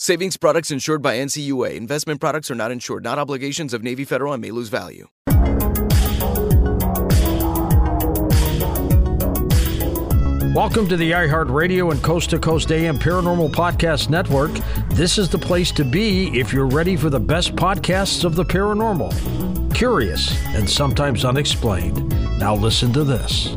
Savings products insured by NCUA. Investment products are not insured, not obligations of Navy Federal and may lose value. Welcome to the iHeartRadio and Coast to Coast AM Paranormal Podcast Network. This is the place to be if you're ready for the best podcasts of the paranormal. Curious and sometimes unexplained. Now listen to this.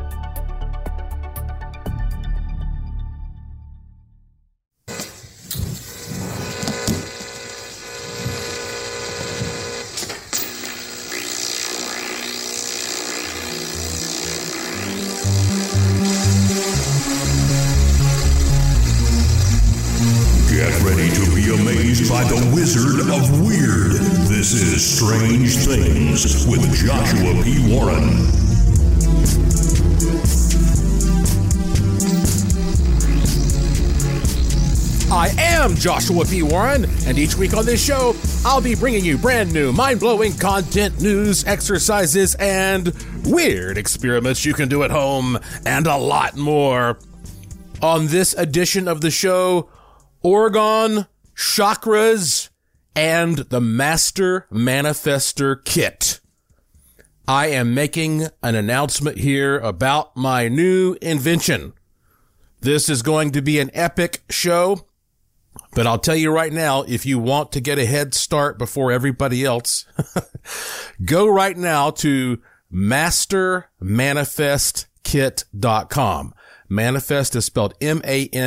Joshua P. Warren. I am Joshua P. Warren, and each week on this show, I'll be bringing you brand new, mind blowing content, news, exercises, and weird experiments you can do at home, and a lot more. On this edition of the show, Orgone, chakras, and the Master Manifestor Kit. I am making an announcement here about my new invention. This is going to be an epic show, but I'll tell you right now, if you want to get a head start before everybody else, go right now to mastermanifestkit.com. Manifest is spelled M-A-N-I-F-E-S-T,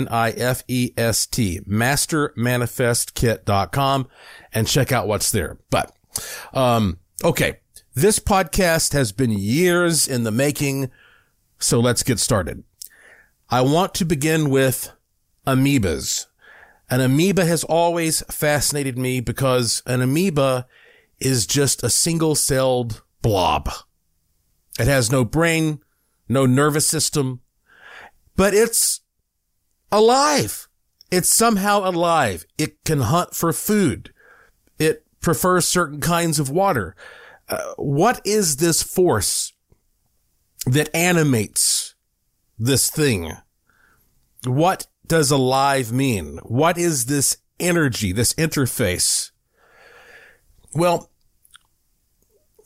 mastermanifestkit.com and check out what's there. But, um, okay. This podcast has been years in the making. So let's get started. I want to begin with amoebas. An amoeba has always fascinated me because an amoeba is just a single celled blob. It has no brain, no nervous system, but it's alive. It's somehow alive. It can hunt for food. It prefers certain kinds of water. What is this force that animates this thing? What does alive mean? What is this energy, this interface? Well,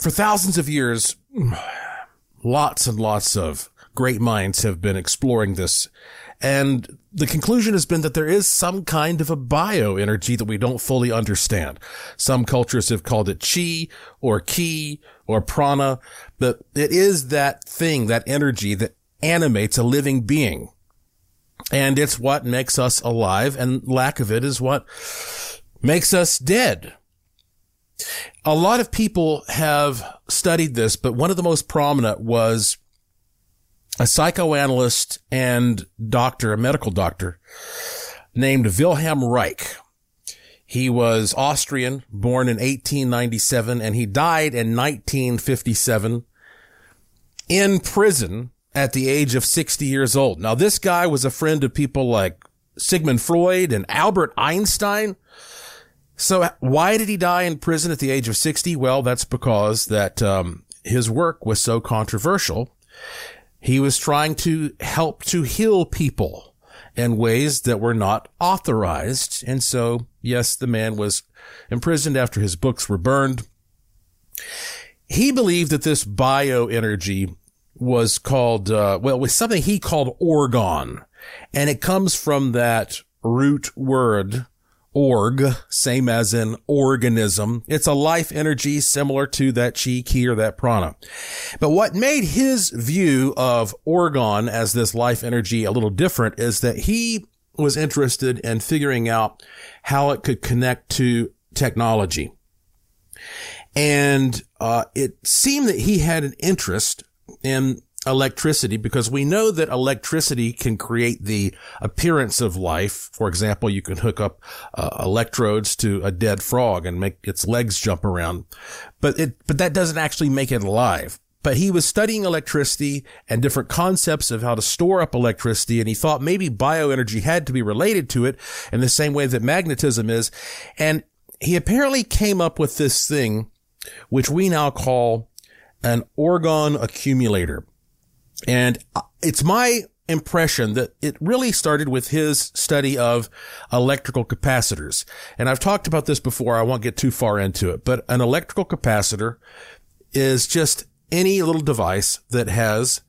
for thousands of years, lots and lots of great minds have been exploring this. And the conclusion has been that there is some kind of a bio energy that we don't fully understand. Some cultures have called it chi or ki or prana, but it is that thing, that energy that animates a living being. And it's what makes us alive and lack of it is what makes us dead. A lot of people have studied this, but one of the most prominent was a psychoanalyst and doctor, a medical doctor named Wilhelm Reich. He was Austrian, born in 1897, and he died in 1957 in prison at the age of 60 years old. Now, this guy was a friend of people like Sigmund Freud and Albert Einstein. So why did he die in prison at the age of 60? Well, that's because that, um, his work was so controversial. He was trying to help to heal people in ways that were not authorized. And so, yes, the man was imprisoned after his books were burned. He believed that this bioenergy was called, uh, well, was something he called orgone. And it comes from that root word, org, same as in organism. It's a life energy similar to that chi, ki, or that prana. But what made his view of orgone as this life energy a little different is that he was interested in figuring out how it could connect to technology. And uh, it seemed that he had an interest in electricity because we know that electricity can create the appearance of life. For example, you can hook up uh, electrodes to a dead frog and make its legs jump around, but it, but that doesn't actually make it alive. But he was studying electricity and different concepts of how to store up electricity. And he thought maybe bioenergy had to be related to it in the same way that magnetism is. And he apparently came up with this thing, which we now call an orgone accumulator. And uh, it's my impression that it really started with his study of electrical capacitors. And I've talked about this before. I won't get too far into it, but an electrical capacitor is just any little device that has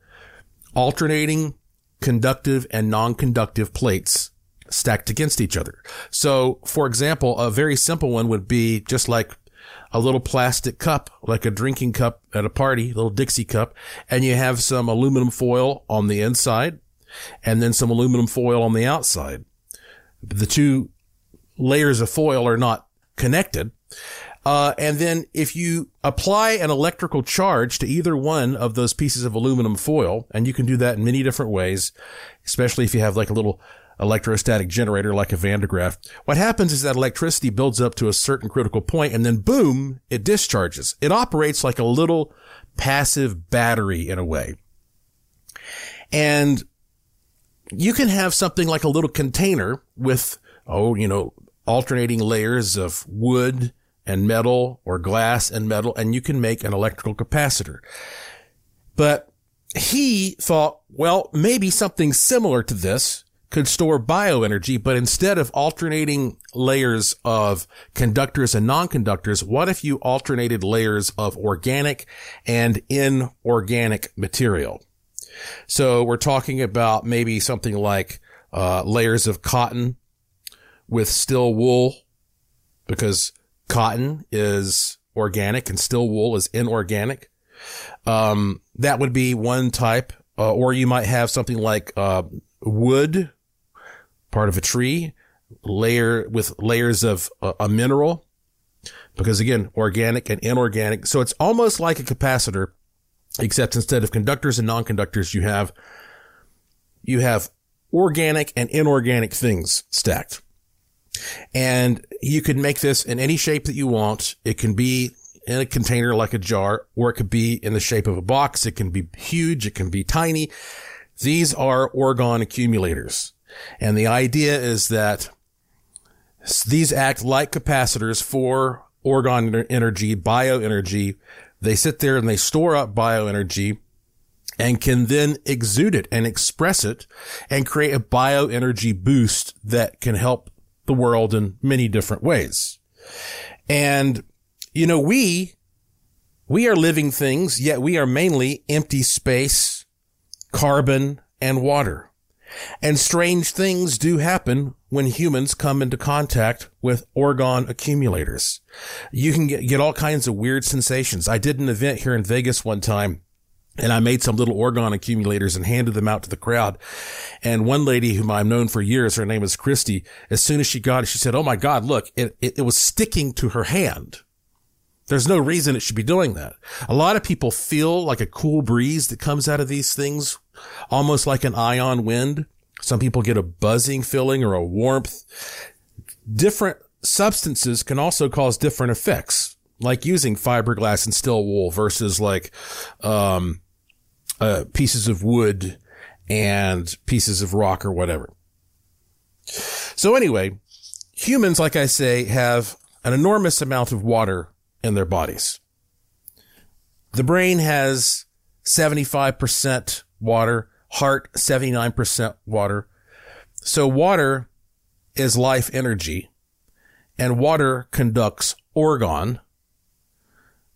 alternating conductive and non-conductive plates stacked against each other. So, for example, a very simple one would be just like a little plastic cup, like a drinking cup at a party, a little Dixie cup, and you have some aluminum foil on the inside and then some aluminum foil on the outside. The two layers of foil are not connected. Uh, and then if you apply an electrical charge to either one of those pieces of aluminum foil, and you can do that in many different ways, especially if you have like a little electrostatic generator like a Van de Graaff. What happens is that electricity builds up to a certain critical point and then boom, it discharges. It operates like a little passive battery in a way. And you can have something like a little container with, oh, you know, alternating layers of wood and metal or glass and metal, and you can make an electrical capacitor. But he thought, well, maybe something similar to this could store bioenergy, but instead of alternating layers of conductors and non-conductors, what if you alternated layers of organic and inorganic material? So we're talking about maybe something like uh, layers of cotton with steel wool, because cotton is organic and steel wool is inorganic. Um, that would be one type. Uh, or you might have something like uh, wood part of a tree, layer with layers of a, a mineral, because again, organic and inorganic. So it's almost like a capacitor, except instead of conductors and non-conductors, you have, you have organic and inorganic things stacked. And you can make this in any shape that you want. It can be in a container like a jar, or it could be in the shape of a box. It can be huge. It can be tiny. These are orgone accumulators. And the idea is that these act like capacitors for orgone energy, bioenergy. They sit there and they store up bioenergy and can then exude it and express it and create a bioenergy boost that can help the world in many different ways. And, you know, we, we are living things, yet we are mainly empty space, carbon, and water. And strange things do happen when humans come into contact with orgone accumulators. You can get, get all kinds of weird sensations. I did an event here in Vegas one time and I made some little orgone accumulators and handed them out to the crowd. And one lady whom I've known for years, her name is Christy, as soon as she got it, she said, Oh my God, look, it, it, it was sticking to her hand. There's no reason it should be doing that. A lot of people feel like a cool breeze that comes out of these things, almost like an ion wind. Some people get a buzzing feeling or a warmth. Different substances can also cause different effects, like using fiberglass and steel wool versus like, um, uh, pieces of wood and pieces of rock or whatever. So anyway, humans, like I say, have an enormous amount of water in their bodies. The brain has 75% water, heart 79% water. So water is life energy and water conducts orgone.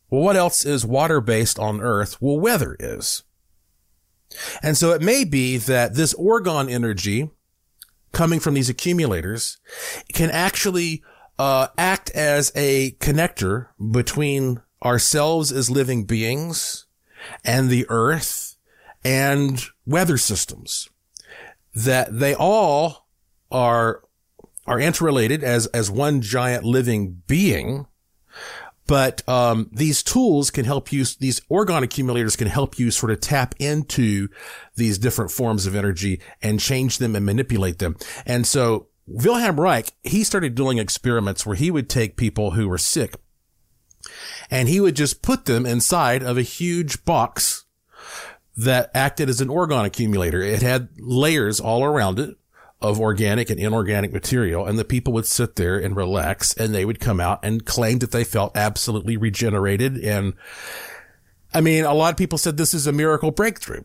Well, what else is water based on earth? Well, weather is. And so it may be that this orgone energy coming from these accumulators can actually uh, act as a connector between ourselves as living beings and the earth and weather systems that they all are are interrelated as as one giant living being. But um, these tools can help you these orgone accumulators can help you sort of tap into these different forms of energy and change them and manipulate them. And so Wilhelm Reich, he started doing experiments where he would take people who were sick and he would just put them inside of a huge box that acted as an orgone accumulator. It had layers all around it of organic and inorganic material. And the people would sit there and relax and they would come out and claim that they felt absolutely regenerated. And I mean, a lot of people said this is a miracle breakthrough.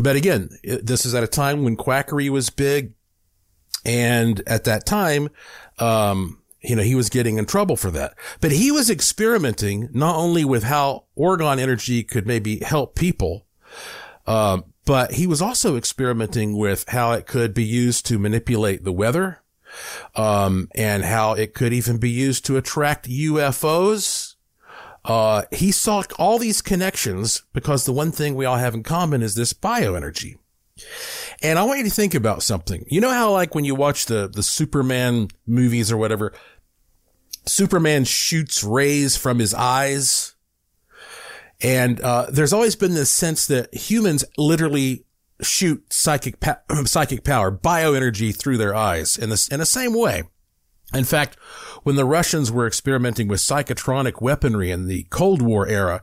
But again, this is at a time when quackery was big. And at that time, um, you know, he was getting in trouble for that, but he was experimenting not only with how orgone energy could maybe help people, uh, but he was also experimenting with how it could be used to manipulate the weather, um, and how it could even be used to attract UFOs. Uh, he saw all these connections because the one thing we all have in common is this bioenergy. And I want you to think about something. You know how like when you watch the, the Superman movies or whatever, Superman shoots rays from his eyes. And, uh, there's always been this sense that humans literally shoot psychic, pa- psychic power, bioenergy through their eyes in this, in the same way. In fact, when the Russians were experimenting with psychotronic weaponry in the Cold War era,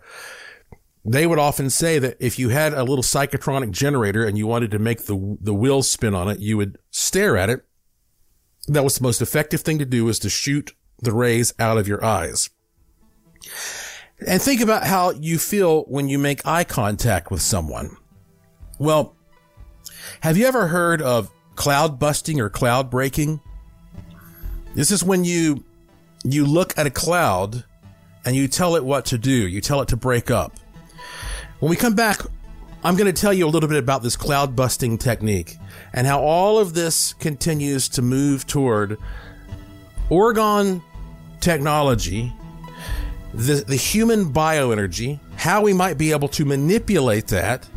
they would often say that if you had a little psychotronic generator and you wanted to make the the wheels spin on it, you would stare at it. That was the most effective thing to do is to shoot the rays out of your eyes. And think about how you feel when you make eye contact with someone. Well, have you ever heard of cloud busting or cloud breaking? This is when you you look at a cloud and you tell it what to do. You tell it to break up. When we come back, I'm going to tell you a little bit about this cloud busting technique and how all of this continues to move toward orgone technology, the, the human bioenergy, how we might be able to manipulate that,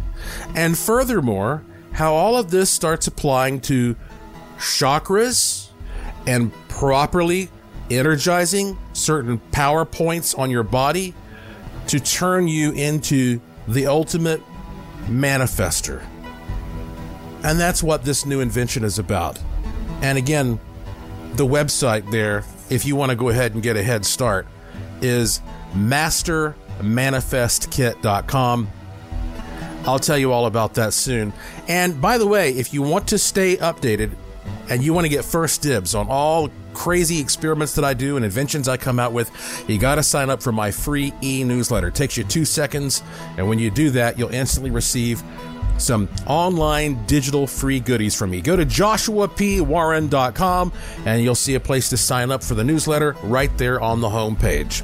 and furthermore, how all of this starts applying to chakras and properly energizing certain power points on your body to turn you into the ultimate manifester. And that's what this new invention is about. And again, the website there, if you want to go ahead and get a head start, is mastermanifestkit.com. I'll tell you all about that soon. And by the way, if you want to stay updated and you want to get first dibs on all crazy experiments that I do and inventions I come out with, you got to sign up for my free e newsletter. It takes you two seconds, and when you do that, you'll instantly receive some online digital free goodies from me. Go to joshuapwarren.com and you'll see a place to sign up for the newsletter right there on the homepage.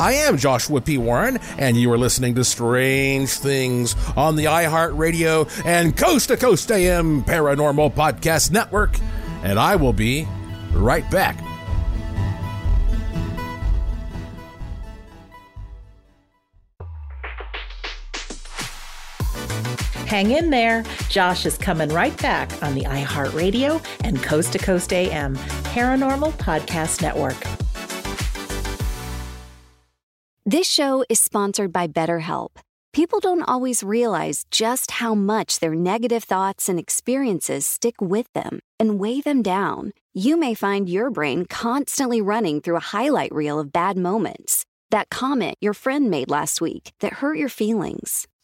I am Joshua P. Warren, and you are listening to Strange Things on the iHeartRadio and Coast to Coast AM Paranormal Podcast Network. And I will be right back. Hang in there. Josh is coming right back on the iHeartRadio and Coast to Coast AM Paranormal Podcast Network. This show is sponsored by BetterHelp. People don't always realize just how much their negative thoughts and experiences stick with them and weigh them down. You may find your brain constantly running through a highlight reel of bad moments. That comment your friend made last week that hurt your feelings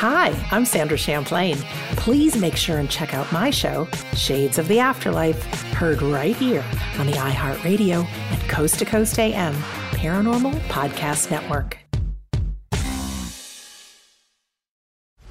Hi, I'm Sandra Champlain. Please make sure and check out my show, Shades of the Afterlife, heard right here on the iHeartRadio and Coast to Coast AM Paranormal Podcast Network.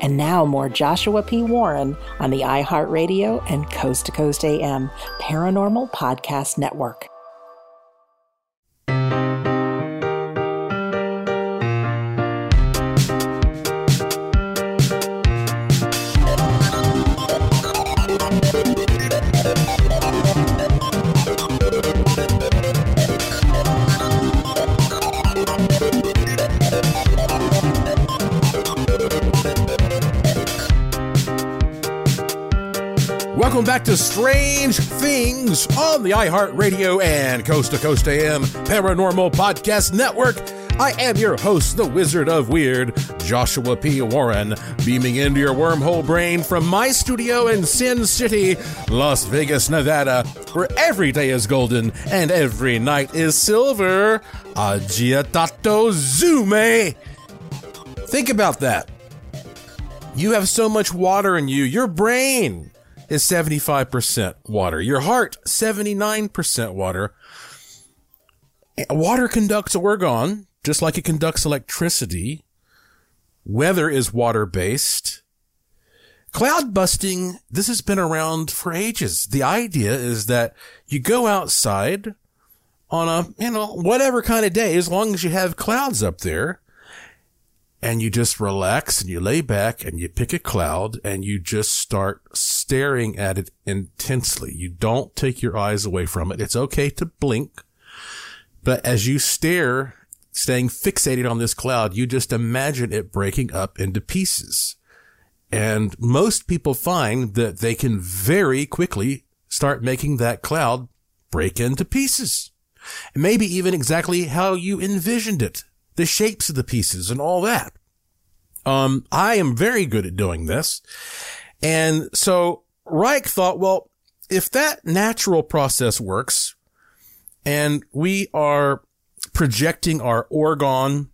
And now more Joshua P. Warren on the iHeartRadio and Coast to Coast AM Paranormal Podcast Network. Welcome back to Strange Things on the iHeartRadio and Coast to Coast AM Paranormal Podcast Network. I am your host, the Wizard of Weird, Joshua P. Warren, beaming into your wormhole brain from my studio in Sin City, Las Vegas, Nevada, where every day is golden and every night is silver. Agiatato Zume! Think about that. You have so much water in you, your brain is 75% water, your heart, 79% water. Water conducts orgone, just like it conducts electricity. Weather is water based. Cloud busting, this has been around for ages. The idea is that you go outside on a, you know, whatever kind of day, as long as you have clouds up there, and you just relax and you lay back and you pick a cloud and you just start staring at it intensely. You don't take your eyes away from it. It's okay to blink. But as you stare staying fixated on this cloud, you just imagine it breaking up into pieces. And most people find that they can very quickly start making that cloud break into pieces. Maybe even exactly how you envisioned it, the shapes of the pieces and all that. Um, I am very good at doing this. And so Reich thought, well, if that natural process works and we are projecting our orgone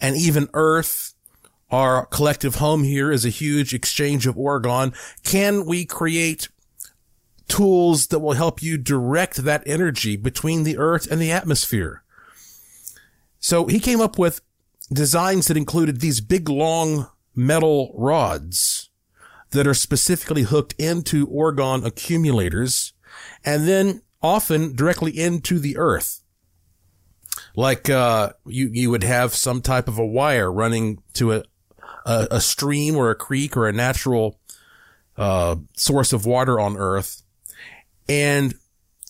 and even earth. Our collective home here is a huge exchange of orgone. Can we create tools that will help you direct that energy between the earth and the atmosphere? So he came up with designs that included these big long metal rods that are specifically hooked into orgone accumulators and then often directly into the earth. Like uh, you you would have some type of a wire running to a a, a stream or a creek or a natural uh, source of water on Earth, and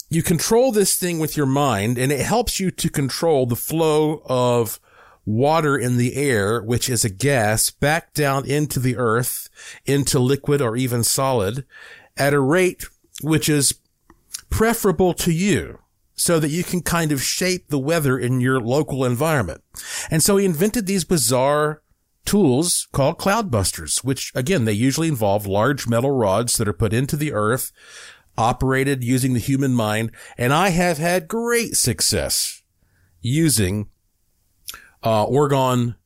you control this thing with your mind, and it helps you to control the flow of water in the air, which is a gas, back down into the earth, into liquid or even solid, at a rate which is preferable to you so that you can kind of shape the weather in your local environment. And so he invented these bizarre tools called cloudbusters, which again, they usually involve large metal rods that are put into the earth, operated using the human mind. And I have had great success using, uh, orgone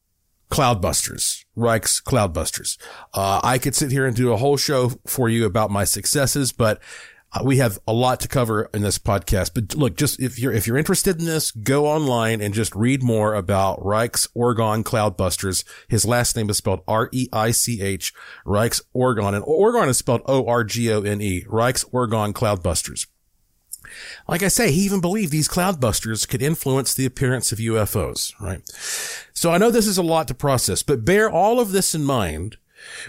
cloudbusters, Reich's cloudbusters. Uh, I could sit here and do a whole show for you about my successes, but uh, we have a lot to cover in this podcast, but look, just if you're, if you're interested in this, go online and just read more about Reich's Orgone Cloudbusters. His last name is spelled R-E-I-C-H, Reich's Orgone, and Orgone is spelled O-R-G-O-N-E, Reich's Orgone Cloudbusters. Like I say, he even believed these cloudbusters could influence the appearance of UFOs, right? So I know this is a lot to process, but bear all of this in mind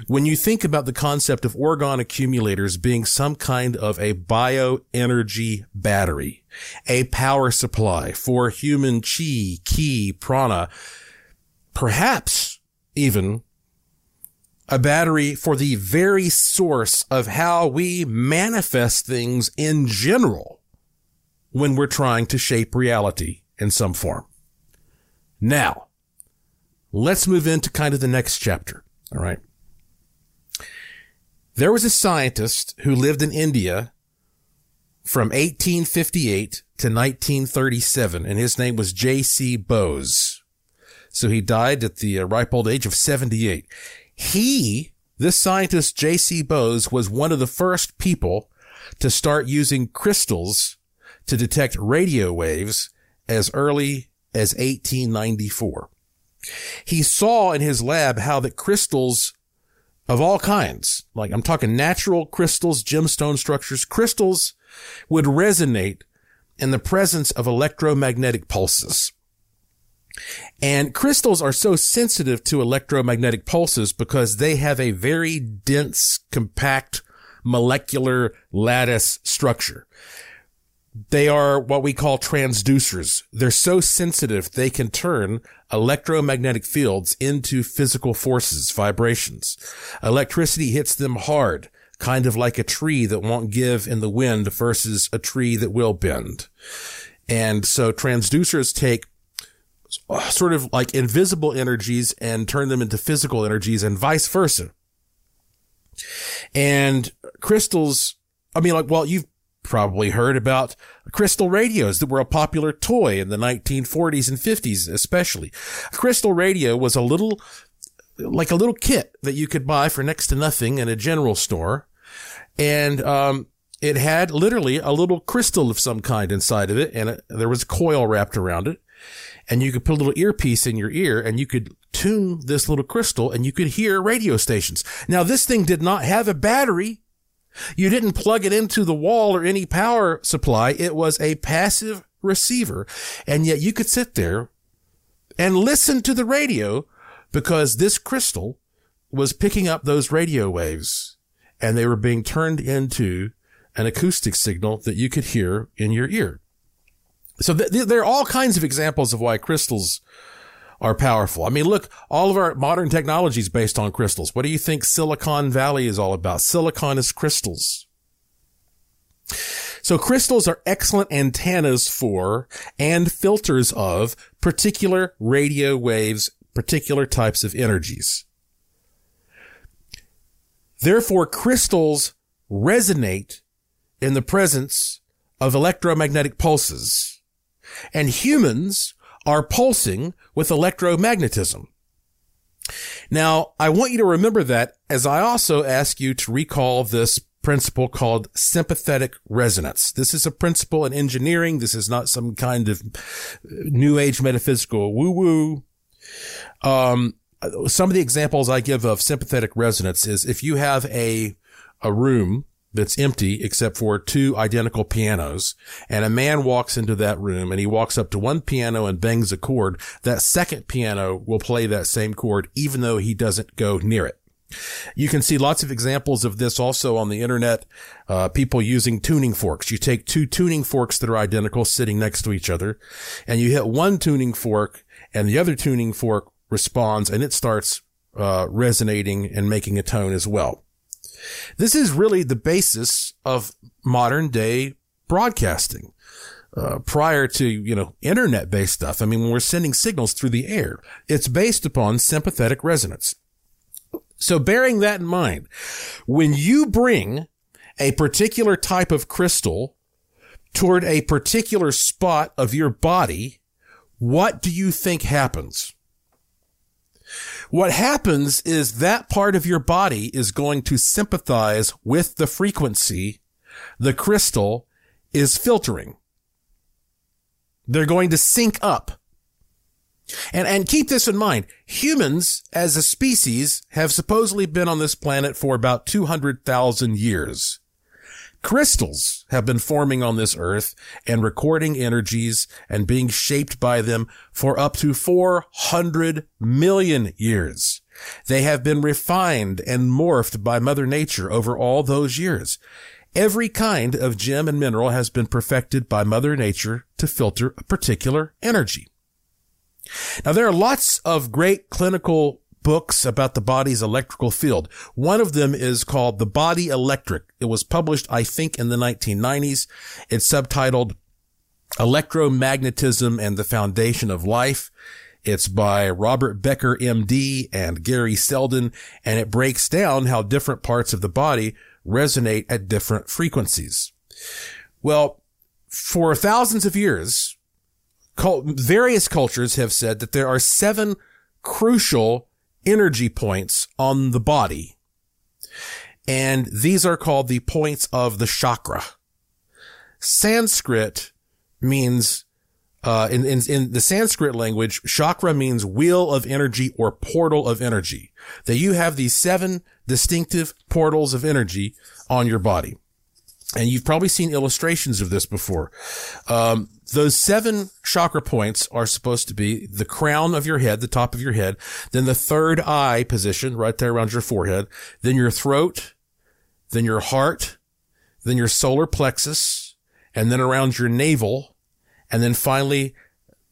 when you think about the concept of orgone accumulators being some kind of a bioenergy battery, a power supply for human chi, ki, prana, perhaps even a battery for the very source of how we manifest things in general when we're trying to shape reality in some form. Now, let's move into kind of the next chapter. All right. There was a scientist who lived in India from 1858 to 1937, and his name was J.C. Bose. So he died at the uh, ripe old age of 78. He, this scientist, J.C. Bose, was one of the first people to start using crystals to detect radio waves as early as 1894. He saw in his lab how the crystals of all kinds. Like I'm talking natural crystals, gemstone structures, crystals would resonate in the presence of electromagnetic pulses. And crystals are so sensitive to electromagnetic pulses because they have a very dense, compact molecular lattice structure. They are what we call transducers. They're so sensitive they can turn electromagnetic fields into physical forces, vibrations. Electricity hits them hard, kind of like a tree that won't give in the wind versus a tree that will bend. And so transducers take sort of like invisible energies and turn them into physical energies and vice versa. And crystals, I mean, like, well, you've probably heard about crystal radios that were a popular toy in the 1940s and 50s, especially. A crystal radio was a little, like a little kit that you could buy for next to nothing in a general store. And, um, it had literally a little crystal of some kind inside of it, and it, there was a coil wrapped around it. And you could put a little earpiece in your ear, and you could tune this little crystal, and you could hear radio stations. Now, this thing did not have a battery. You didn't plug it into the wall or any power supply. It was a passive receiver. And yet you could sit there and listen to the radio because this crystal was picking up those radio waves and they were being turned into an acoustic signal that you could hear in your ear. So th- th- there are all kinds of examples of why crystals are powerful. I mean, look, all of our modern technology is based on crystals. What do you think Silicon Valley is all about? Silicon is crystals. So crystals are excellent antennas for and filters of particular radio waves, particular types of energies. Therefore, crystals resonate in the presence of electromagnetic pulses and humans are pulsing with electromagnetism. Now, I want you to remember that as I also ask you to recall this principle called sympathetic resonance. This is a principle in engineering. This is not some kind of new age metaphysical woo woo. Um, some of the examples I give of sympathetic resonance is if you have a, a room that's empty except for two identical pianos. And a man walks into that room and he walks up to one piano and bangs a chord. That second piano will play that same chord even though he doesn't go near it. You can see lots of examples of this also on the internet. Uh, people using tuning forks. You take two tuning forks that are identical sitting next to each other and you hit one tuning fork and the other tuning fork responds and it starts uh, resonating and making a tone as well. This is really the basis of modern day broadcasting. Uh, prior to, you know, internet based stuff. I mean, when we're sending signals through the air, it's based upon sympathetic resonance. So bearing that in mind, when you bring a particular type of crystal toward a particular spot of your body, what do you think happens? What happens is that part of your body is going to sympathize with the frequency the crystal is filtering. They're going to sync up. And, and keep this in mind. Humans as a species have supposedly been on this planet for about 200,000 years. Crystals have been forming on this earth and recording energies and being shaped by them for up to 400 million years. They have been refined and morphed by Mother Nature over all those years. Every kind of gem and mineral has been perfected by Mother Nature to filter a particular energy. Now there are lots of great clinical books about the body's electrical field. One of them is called The Body Electric. It was published, I think, in the 1990s. It's subtitled Electromagnetism and the Foundation of Life. It's by Robert Becker, MD and Gary Selden, and it breaks down how different parts of the body resonate at different frequencies. Well, for thousands of years, various cultures have said that there are seven crucial energy points on the body. And these are called the points of the chakra. Sanskrit means, uh, in, in, in the Sanskrit language, chakra means wheel of energy or portal of energy. That you have these seven distinctive portals of energy on your body. And you've probably seen illustrations of this before. Um, those seven chakra points are supposed to be the crown of your head, the top of your head, then the third eye position right there around your forehead, then your throat, then your heart, then your solar plexus, and then around your navel. And then finally,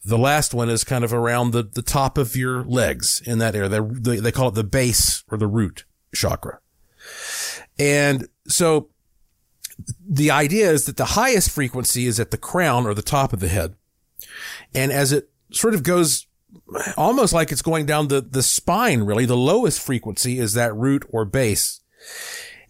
the last one is kind of around the, the top of your legs in that area. They, they call it the base or the root chakra. And so the idea is that the highest frequency is at the crown or the top of the head. And as it sort of goes almost like it's going down the, the spine, really. The lowest frequency is that root or base.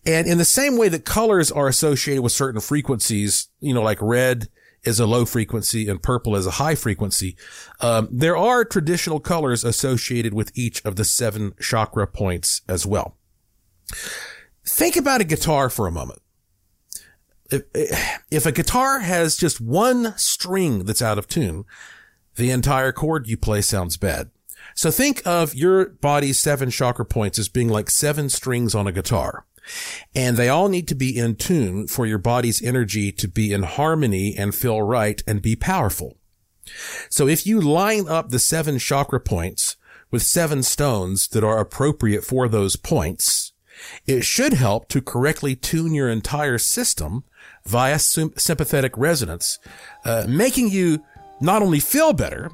And in the same way that colors are associated with certain frequencies, you know, like red is a low frequency and purple is a high frequency, um, there are traditional colors associated with each of the seven chakra points as well. Think about a guitar for a moment. If, if a guitar has just one string that's out of tune, the entire chord you play sounds bad. So think of your body's seven chakra points as being like seven strings on a guitar. And they all need to be in tune for your body's energy to be in harmony and feel right and be powerful. So if you line up the seven chakra points with seven stones that are appropriate for those points, it should help to correctly tune your entire system via sympathetic resonance, uh, making you not only feel better,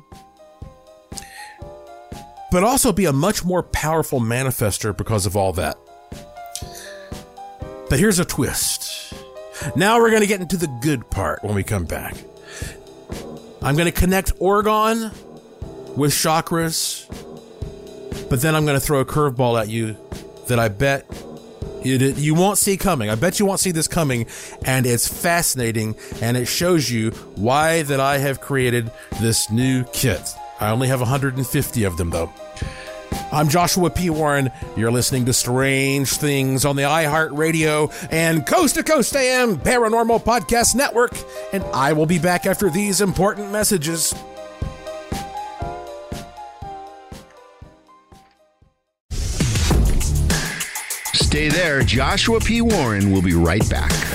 but also be a much more powerful manifester because of all that. But here's a twist. Now we're going to get into the good part when we come back. I'm going to connect orgone with chakras, but then I'm going to throw a curveball at you that I bet you, you won't see coming. I bet you won't see this coming, and it's fascinating, and it shows you why that I have created this new kit. I only have 150 of them, though. I'm Joshua P. Warren. You're listening to Strange Things on the iHeartRadio and Coast to Coast AM Paranormal Podcast Network, and I will be back after these important messages. Stay there. Joshua P. Warren will be right back.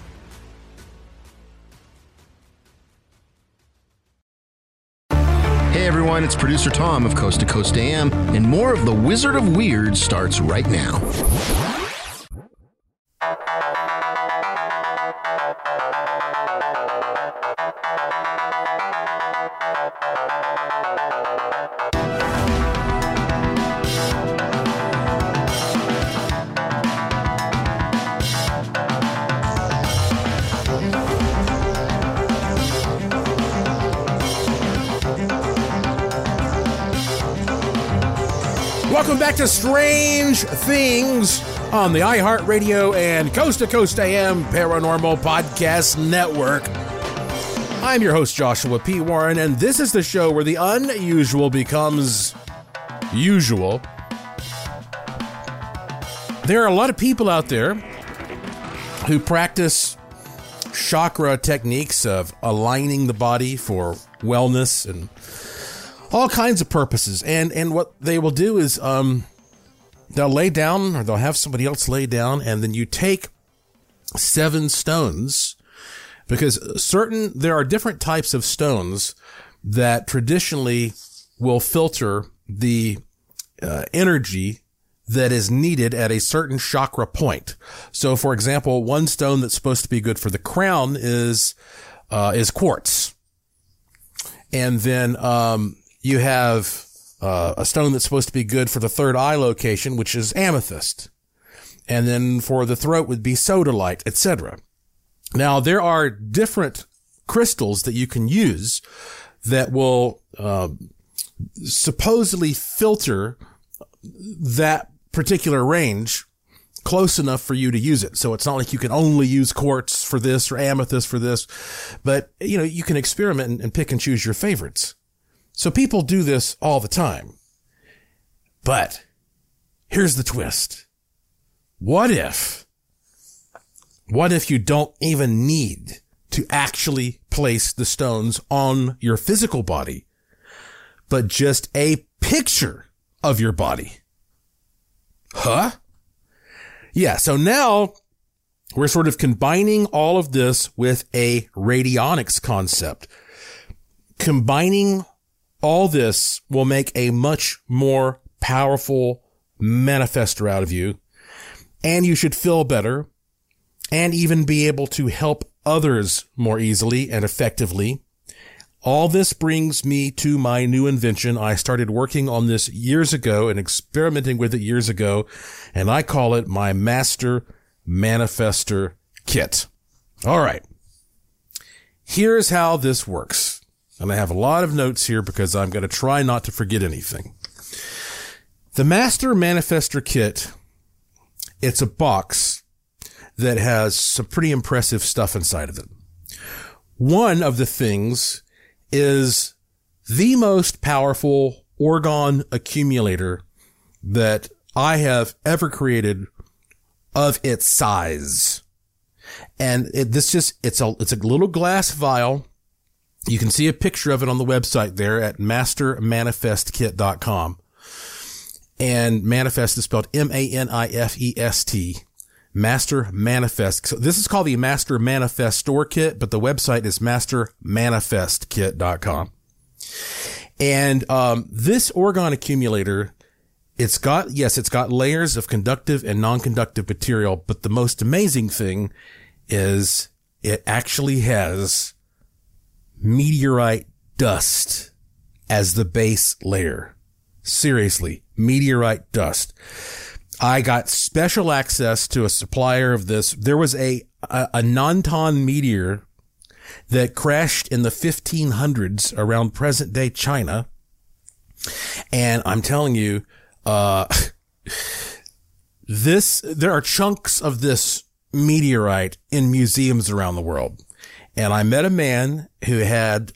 It's producer Tom of Coast to Coast AM, and more of the Wizard of Weird starts right now. Welcome back to Strange Things on the iHeartRadio and Coast to Coast AM Paranormal Podcast Network. I'm your host, Joshua P. Warren, and this is the show where the unusual becomes usual. There are a lot of people out there who practice chakra techniques of aligning the body for wellness and all kinds of purposes. And and what they will do is um, they'll lay down or they'll have somebody else lay down, and then you take seven stones because certain there are different types of stones that traditionally will filter the uh, energy that is needed at a certain chakra point. So, for example, one stone that's supposed to be good for the crown is uh, is quartz, and then um, you have uh, a stone that's supposed to be good for the third eye location, which is amethyst. And then for the throat would be sodalite, etc. Now there are different crystals that you can use that will uh, supposedly filter that particular range close enough for you to use it. So it's not like you can only use quartz for this or amethyst for this, but you know, you can experiment and, and pick and choose your favorites. So people do this all the time. But here's the twist. What if, what if you don't even need to actually place the stones on your physical body, but just a picture of your body? Huh? Yeah. So now we're sort of combining all of this with a radionics concept, combining all this will make a much more powerful manifester out of you. And you should feel better and even be able to help others more easily and effectively. All this brings me to my new invention. I started working on this years ago and experimenting with it years ago, and I call it my Master Manifestor Kit. All right. Here's how this works. And I have a lot of notes here because I'm going to try not to forget anything. The Master Manifestor Kit, it's a box that has some pretty impressive stuff inside of it. One of the things is the most powerful orgone accumulator that I have ever created of its size. And it, this just, it's a, it's a little glass vial you can see a picture of it on the website there at mastermanifestkit.com. And manifest is spelled M-A-N-I-F-E-S-T. Master Manifest. So this is called the Master Manifestor Kit, but the website is mastermanifestkit.com. And um, this orgone accumulator, it's got, yes, it's got layers of conductive and non-conductive material, but the most amazing thing is it actually has meteorite dust as the base layer. Seriously, meteorite dust. I got special access to a supplier of this. There was a, a, a Nantan meteor that crashed in the 1500s around present day China. And I'm telling you, uh, this, there are chunks of this meteorite in museums around the world. And I met a man who had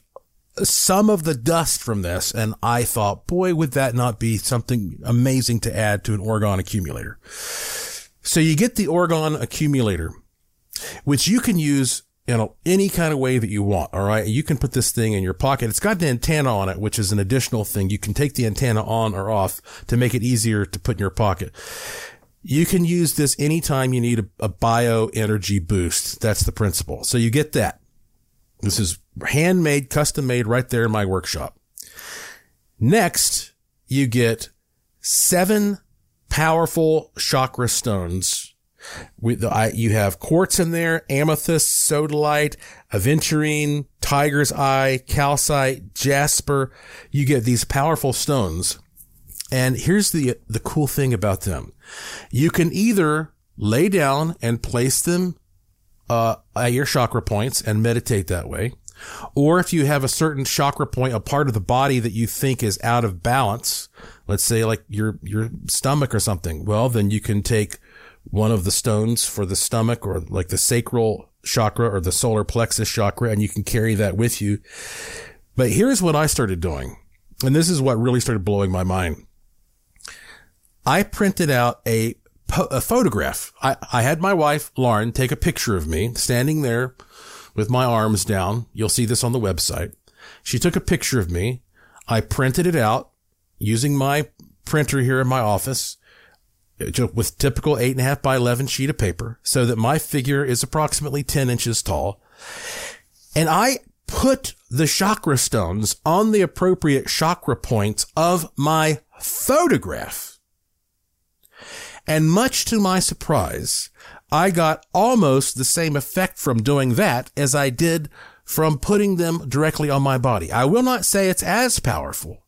some of the dust from this. And I thought, boy, would that not be something amazing to add to an orgone accumulator? So you get the orgone accumulator, which you can use in any kind of way that you want. All right. You can put this thing in your pocket. It's got an antenna on it, which is an additional thing. You can take the antenna on or off to make it easier to put in your pocket. You can use this anytime you need a, a bio energy boost. That's the principle. So you get that. This is handmade, custom made right there in my workshop. Next, you get seven powerful chakra stones. With the, I, you have quartz in there, amethyst, sodalite, aventurine, tiger's eye, calcite, jasper. You get these powerful stones. And here's the, the cool thing about them. You can either lay down and place them, uh, at your chakra points and meditate that way. Or if you have a certain chakra point, a part of the body that you think is out of balance, let's say like your, your stomach or something, well, then you can take one of the stones for the stomach or like the sacral chakra or the solar plexus chakra and you can carry that with you. But here's what I started doing. And this is what really started blowing my mind. I printed out a, a photograph. I, I had my wife, Lauren, take a picture of me standing there with my arms down. You'll see this on the website. She took a picture of me. I printed it out using my printer here in my office uh, with typical eight and a half by 11 sheet of paper so that my figure is approximately 10 inches tall. And I put the chakra stones on the appropriate chakra points of my photograph. And much to my surprise, I got almost the same effect from doing that as I did from putting them directly on my body. I will not say it's as powerful,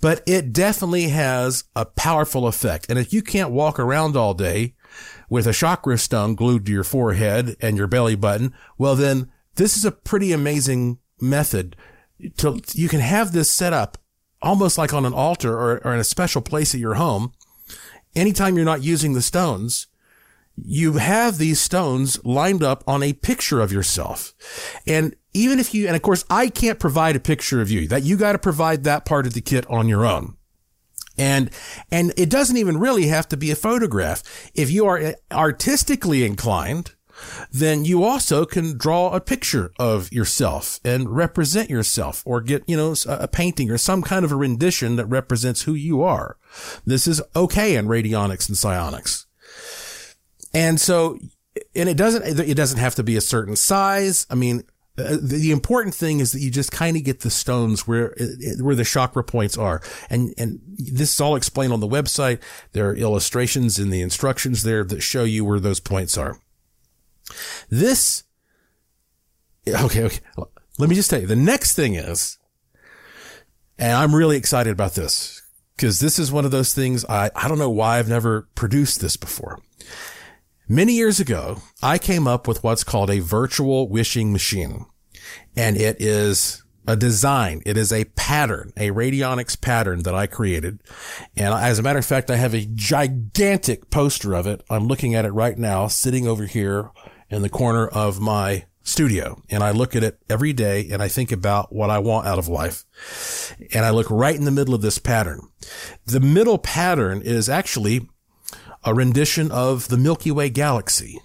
but it definitely has a powerful effect. And if you can't walk around all day with a chakra stone glued to your forehead and your belly button, well, then this is a pretty amazing method to, you can have this set up almost like on an altar or, or in a special place at your home. Anytime you're not using the stones, you have these stones lined up on a picture of yourself. And even if you, and of course, I can't provide a picture of you that you got to provide that part of the kit on your own. And, and it doesn't even really have to be a photograph. If you are uh, artistically inclined, then you also can draw a picture of yourself and represent yourself or get, you know, a painting or some kind of a rendition that represents who you are. This is okay in radionics and psionics. And so, and it doesn't, it doesn't have to be a certain size. I mean, uh, the important thing is that you just kind of get the stones where where the chakra points are, and and this is all explained on the website. There are illustrations in the instructions there that show you where those points are. This, okay, okay. Let me just tell you, the next thing is, and I'm really excited about this because this is one of those things I I don't know why I've never produced this before. Many years ago, I came up with what's called a virtual wishing machine. And it is a design. It is a pattern, a radionics pattern that I created. And as a matter of fact, I have a gigantic poster of it. I'm looking at it right now, sitting over here in the corner of my studio. And I look at it every day and I think about what I want out of life. And I look right in the middle of this pattern. The middle pattern is actually a rendition of the Milky Way galaxy.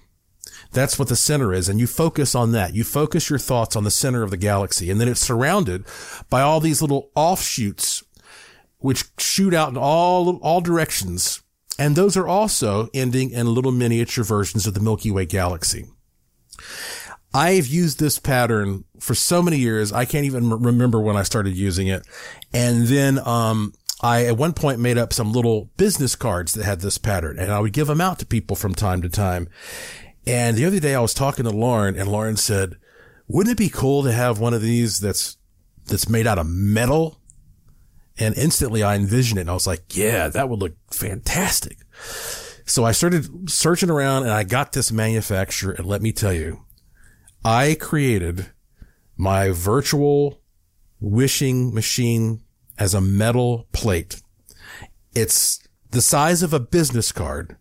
That's what the center is. And you focus on that. You focus your thoughts on the center of the galaxy. And then it's surrounded by all these little offshoots, which shoot out in all, all directions. And those are also ending in little miniature versions of the Milky Way galaxy. I've used this pattern for so many years. I can't even remember when I started using it. And then, um, I at one point made up some little business cards that had this pattern and I would give them out to people from time to time. And the other day I was talking to Lauren and Lauren said, wouldn't it be cool to have one of these that's, that's made out of metal? And instantly I envisioned it and I was like, yeah, that would look fantastic. So I started searching around and I got this manufacturer and let me tell you, I created my virtual wishing machine as a metal plate. It's the size of a business card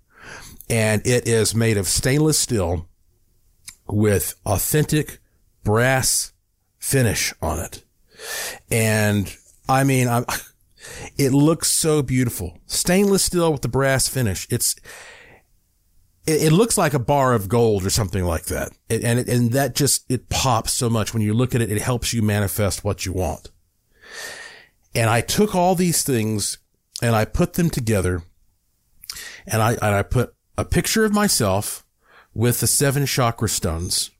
and it is made of stainless steel with authentic brass finish on it. And I mean, I'm, it looks so beautiful. Stainless steel with the brass finish. It's, it, it looks like a bar of gold or something like that. It, and it, and that just, it pops so much when you look at it. It helps you manifest what you want. And I took all these things and I put them together and I, and I put a picture of myself with the seven chakra stones.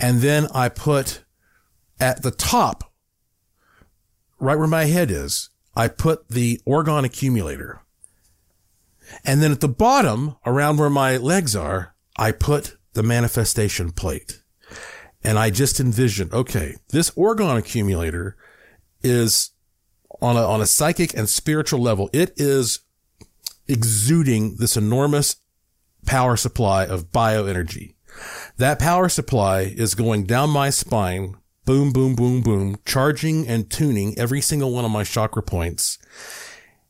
And then I put at the top, right where my head is, I put the orgone accumulator. And then at the bottom, around where my legs are, I put the manifestation plate. And I just envision, okay, this orgone accumulator is on a, on a psychic and spiritual level. It is exuding this enormous power supply of bioenergy. That power supply is going down my spine, boom, boom, boom, boom, charging and tuning every single one of my chakra points,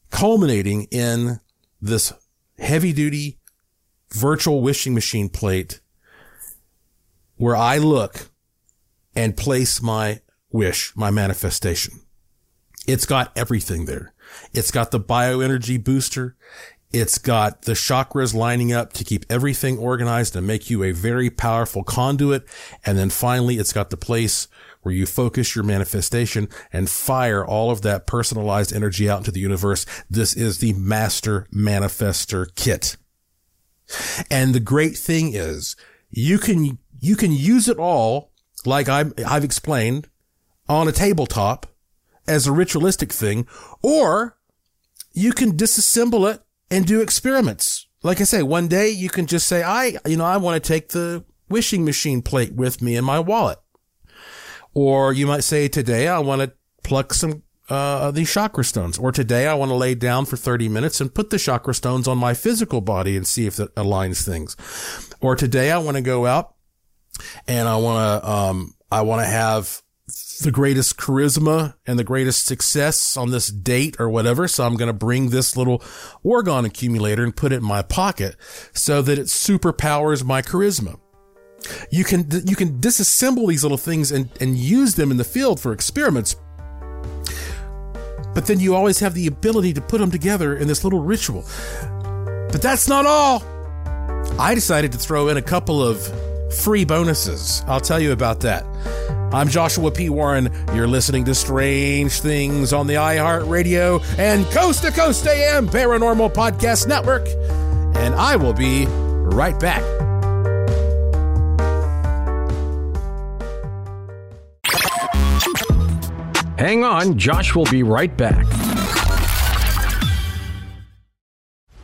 culminating in this heavy duty virtual wishing machine plate where I look and place my wish, my manifestation. It's got everything there. It's got the bioenergy booster. It's got the chakras lining up to keep everything organized and make you a very powerful conduit. And then finally, it's got the place where you focus your manifestation and fire all of that personalized energy out into the universe. This is the master manifestor kit. And the great thing is you can, you can use it all like i I've explained on a tabletop as a ritualistic thing, or you can disassemble it and do experiments. Like I say, one day you can just say, I, you know, I want to take the wishing machine plate with me in my wallet. Or you might say, today I want to pluck some, uh, these chakra stones. Or today I want to lay down for 30 minutes and put the chakra stones on my physical body and see if that aligns things. Or today I want to go out and I want to, um, I want to have the greatest charisma and the greatest success on this date or whatever. So I'm going to bring this little orgone accumulator and put it in my pocket so that it superpowers my charisma. You can, you can disassemble these little things and, and use them in the field for experiments. But then you always have the ability to put them together in this little ritual. But that's not all. I decided to throw in a couple of free bonuses. I'll tell you about that. I'm Joshua P. Warren. You're listening to Strange Things on the iHeartRadio and Coast to Coast AM Paranormal Podcast Network. And I will be right back. Hang on, Josh will be right back.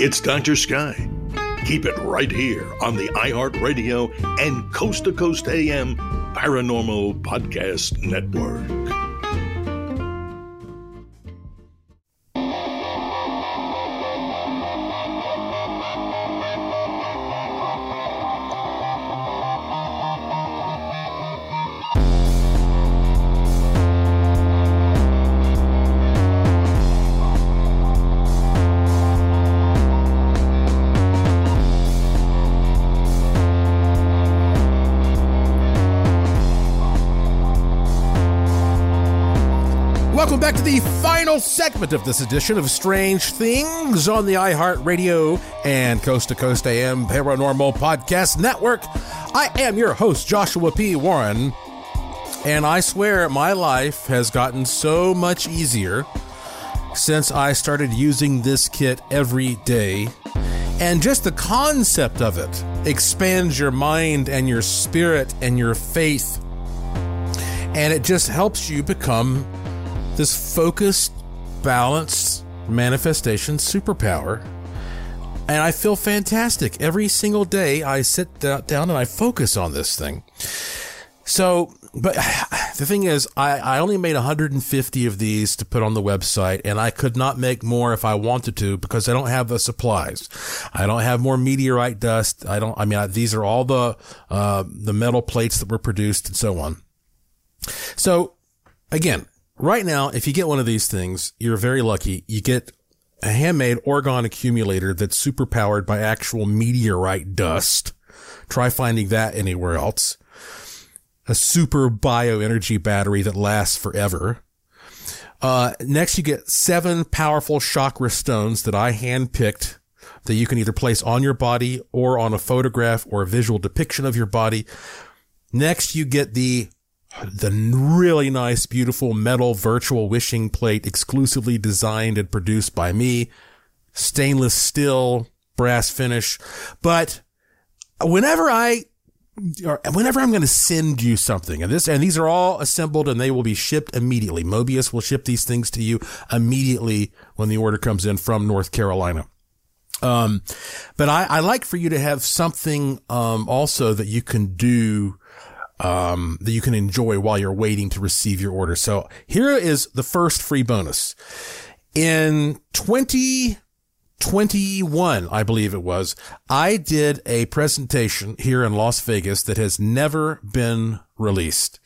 It's Dr. Sky. Keep it right here on the iHeartRadio and Coast to Coast AM Paranormal Podcast Network. Welcome back to the final segment of this edition of Strange Things on the iHeartRadio and Coast to Coast AM Paranormal Podcast Network. I am your host, Joshua P. Warren, and I swear my life has gotten so much easier since I started using this kit every day. And just the concept of it expands your mind and your spirit and your faith. And it just helps you become this focused, balanced manifestation superpower. And I feel fantastic. Every single day I sit down and I focus on this thing. So, but the thing is, I, I only made 150 of these to put on the website, and I could not make more if I wanted to because I don't have the supplies. I don't have more meteorite dust. I don't, I mean, I, these are all the, uh, the metal plates that were produced and so on. So again, right now, if you get one of these things, you're very lucky. You get a handmade orgone accumulator that's super powered by actual meteorite dust. Try finding that anywhere else. A super bioenergy battery that lasts forever. Uh, next you get seven powerful chakra stones that I handpicked that you can either place on your body or on a photograph or a visual depiction of your body. Next you get the the really nice, beautiful metal virtual wishing plate exclusively designed and produced by me. Stainless steel, brass finish. But whenever I, whenever I'm going to send you something and this, and these are all assembled and they will be shipped immediately. Mobius will ship these things to you immediately when the order comes in from North Carolina. Um, but I, I like for you to have something, um, also that you can do um, that you can enjoy while you're waiting to receive your order. So here is the first free bonus. In 2021, I believe it was, I did a presentation here in Las Vegas that has never been released.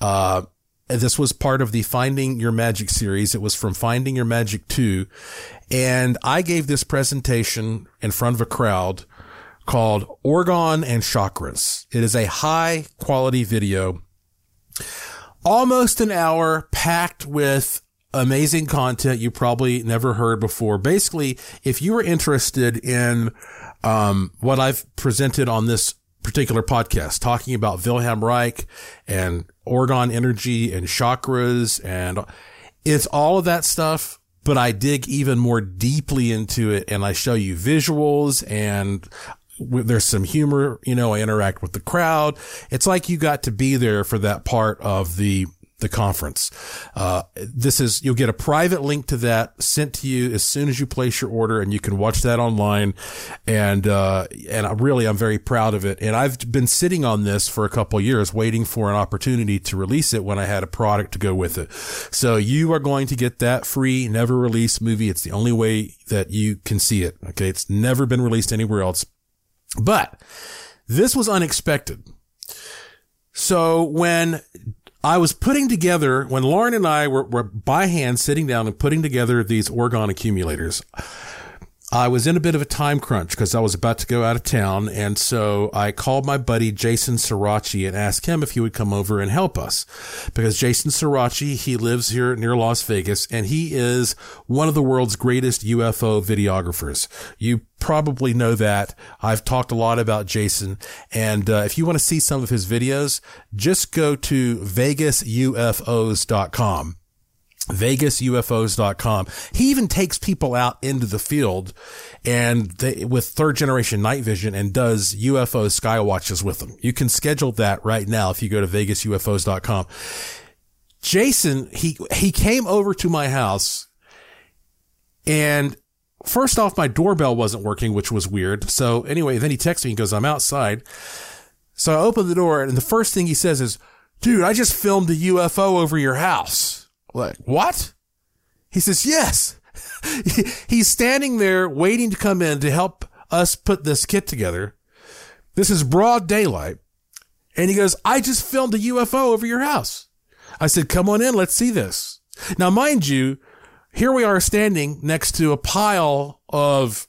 Uh, this was part of the Finding Your Magic series. It was from Finding Your Magic 2. And I gave this presentation in front of a crowd called Orgone and Chakras. It is a high quality video, almost an hour packed with amazing content you probably never heard before. Basically, if you are interested in, um, what I've presented on this particular podcast, talking about Wilhelm Reich and orgone energy and chakras and it's all of that stuff but I dig even more deeply into it and I show you visuals and there's some humor, you know, I interact with the crowd. It's like you got to be there for that part of the the conference. Uh, this is, you'll get a private link to that sent to you as soon as you place your order and you can watch that online. And, uh, and I really, I'm very proud of it. And I've been sitting on this for a couple years waiting for an opportunity to release it when I had a product to go with it. So you are going to get that free, never release movie. It's the only way that you can see it. Okay. It's never been released anywhere else. But this was unexpected. So when I was putting together, when Lauren and I were, were by hand sitting down and putting together these Orgone accumulators, I was in a bit of a time crunch because I was about to go out of town. And so I called my buddy Jason Sirachi and asked him if he would come over and help us because Jason Sirachi, he lives here near Las Vegas and he is one of the world's greatest UFO videographers. You probably know that. I've talked a lot about Jason. And uh, if you want to see some of his videos, just go to vegasufos.com vegasufos.com. He even takes people out into the field and they, with third generation night vision and does UFO sky watches with them. You can schedule that right now if you go to vegasufos.com. Jason, he, he came over to my house and first off, my doorbell wasn't working, which was weird. So anyway, then he texts me and goes, I'm outside. So I open the door and the first thing he says is, dude, I just filmed a UFO over your house. Like, what? He says, yes. He's standing there waiting to come in to help us put this kit together. This is broad daylight. And he goes, I just filmed a UFO over your house. I said, come on in. Let's see this. Now, mind you, here we are standing next to a pile of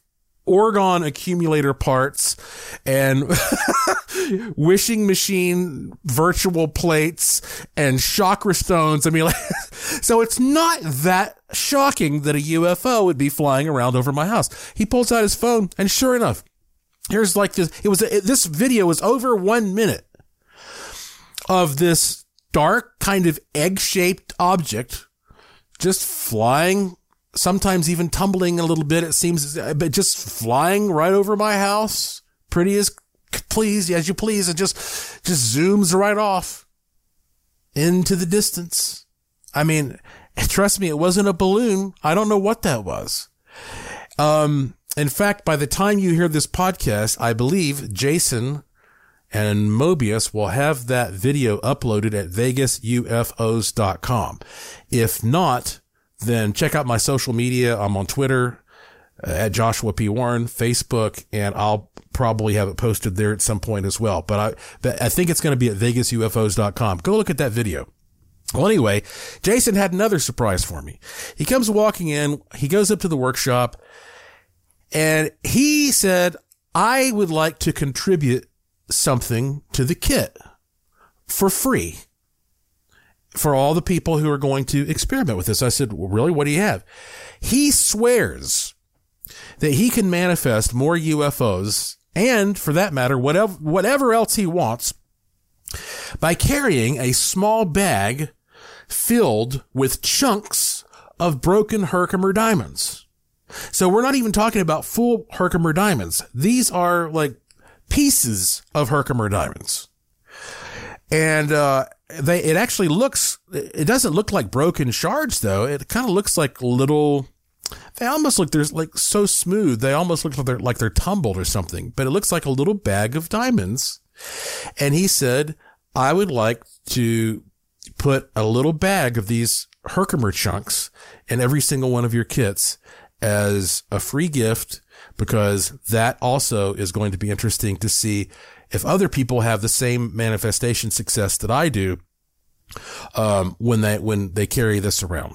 Orgone accumulator parts and wishing machine virtual plates and chakra stones. I mean, like, so it's not that shocking that a UFO would be flying around over my house. He pulls out his phone and sure enough, here's like this. It was, this video was over one minute of this dark kind of egg shaped object just flying sometimes even tumbling a little bit. It seems, but just flying right over my house, pretty as please, as you please, and just, just zooms right off into the distance. I mean, trust me, it wasn't a balloon. I don't know what that was. Um, in fact, by the time you hear this podcast, I believe Jason and Mobius will have that video uploaded at vegasufos.com. If not, then check out my social media. I'm on Twitter uh, at Joshua P. Warren, Facebook, and I'll probably have it posted there at some point as well. But I, but I think it's going to be at vegasufos.com. Go look at that video. Well, anyway, Jason had another surprise for me. He comes walking in, he goes up to the workshop, and he said, I would like to contribute something to the kit for free for all the people who are going to experiment with this. I said, well, really? What do you have? He swears that he can manifest more UFOs and for that matter, whatever, whatever else he wants by carrying a small bag filled with chunks of broken Herkimer diamonds. So we're not even talking about full Herkimer diamonds. These are like pieces of Herkimer diamonds. And, uh, they, it actually looks, it doesn't look like broken shards though. It kind of looks like little, they almost look, they're like so smooth. They almost look like they're, like they're tumbled or something, but it looks like a little bag of diamonds. And he said, I would like to put a little bag of these Herkimer chunks in every single one of your kits as a free gift because that also is going to be interesting to see if other people have the same manifestation success that I do, um, when they, when they carry this around.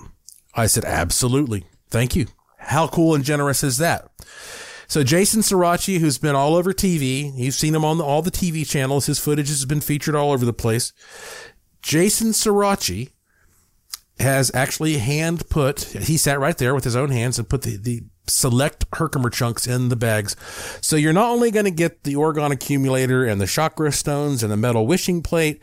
I said, absolutely. Thank you. How cool and generous is that? So Jason Sirachi, who's been all over TV, you've seen him on the, all the TV channels. His footage has been featured all over the place. Jason Sirachi has actually hand put, he sat right there with his own hands and put the, the select Herkimer chunks in the bags. So you're not only going to get the Orgone accumulator and the chakra stones and the metal wishing plate,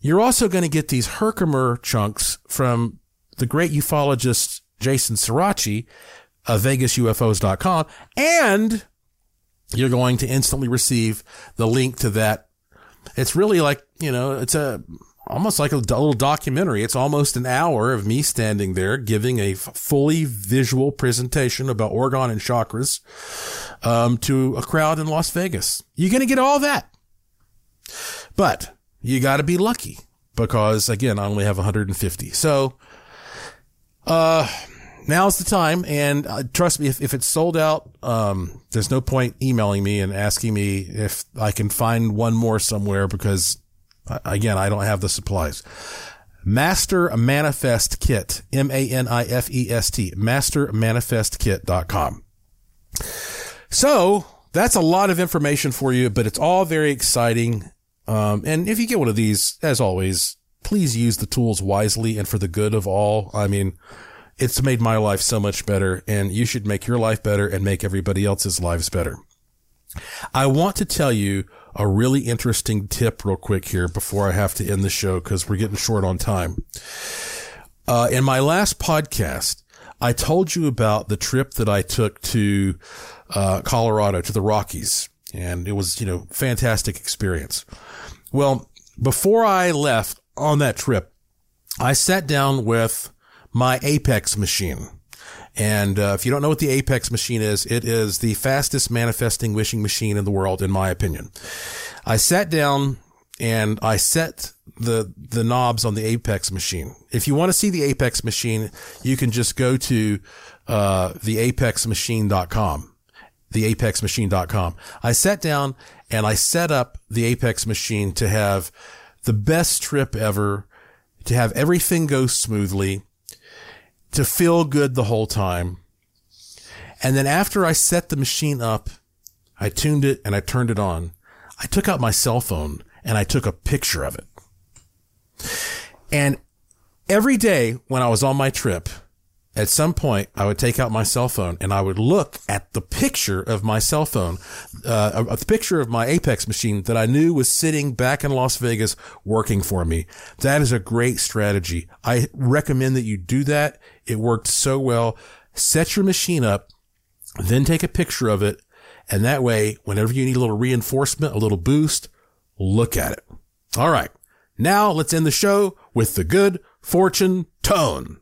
you're also going to get these Herkimer chunks from the great ufologist Jason Sirachi of VegasUFOs.com. And you're going to instantly receive the link to that. It's really like, you know, it's a, almost like a little documentary. It's almost an hour of me standing there giving a fully visual presentation about orgone and chakras um, to a crowd in Las Vegas. You're going to get all that. But you got to be lucky because, again, I only have 150. So, uh, now's the time. And uh, trust me, if, if it's sold out, um, there's no point emailing me and asking me if I can find one more somewhere because Again, I don't have the supplies. Master Manifest Kit, M-A-N-I-F-E-S-T, mastermanifestkit.com. So that's a lot of information for you, but it's all very exciting. Um, and if you get one of these, as always, please use the tools wisely and for the good of all. I mean, it's made my life so much better and you should make your life better and make everybody else's lives better. I want to tell you a really interesting tip real quick here before I have to end the show because we're getting short on time. Uh, in my last podcast, I told you about the trip that I took to uh, Colorado to the Rockies, and it was you know fantastic experience. Well, before I left on that trip, I sat down with my Apex machine. And uh, if you don't know what the Apex machine is, it is the fastest manifesting wishing machine in the world, in my opinion. I sat down and I set the the knobs on the Apex machine. If you want to see the Apex machine, you can just go to uh, theapexmachine.com, theapexmachine.com. I sat down and I set up the Apex machine to have the best trip ever, to have everything go smoothly to feel good the whole time. And then after I set the machine up, I tuned it and I turned it on. I took out my cell phone and I took a picture of it. And every day when I was on my trip, at some point I would take out my cell phone and I would look at the picture of my cell phone, uh, a, a, picture of my Apex machine that I knew was sitting back in Las Vegas working for me. That is a great strategy. I recommend that you do that. It worked so well. Set your machine up, then take a picture of it. And that way, whenever you need a little reinforcement, a little boost, look at it. All right. Now let's end the show with the good fortune tone.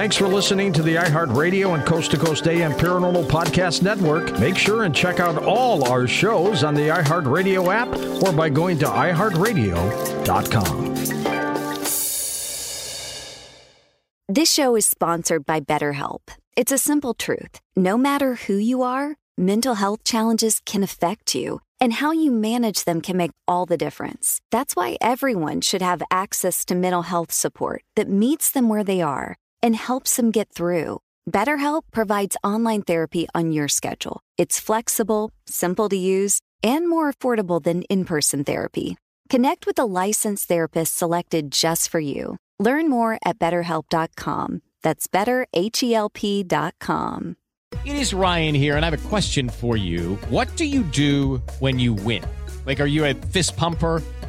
Thanks for listening to the iHeartRadio and Coast to Coast AM Paranormal Podcast Network. Make sure and check out all our shows on the iHeartRadio app or by going to iHeartRadio.com. This show is sponsored by BetterHelp. It's a simple truth. No matter who you are, mental health challenges can affect you, and how you manage them can make all the difference. That's why everyone should have access to mental health support that meets them where they are and helps them get through. BetterHelp provides online therapy on your schedule. It's flexible, simple to use, and more affordable than in person therapy. Connect with a licensed therapist selected just for you. Learn more at betterhelp.com. That's betterhelp.com. It is Ryan here, and I have a question for you. What do you do when you win? Like, are you a fist pumper,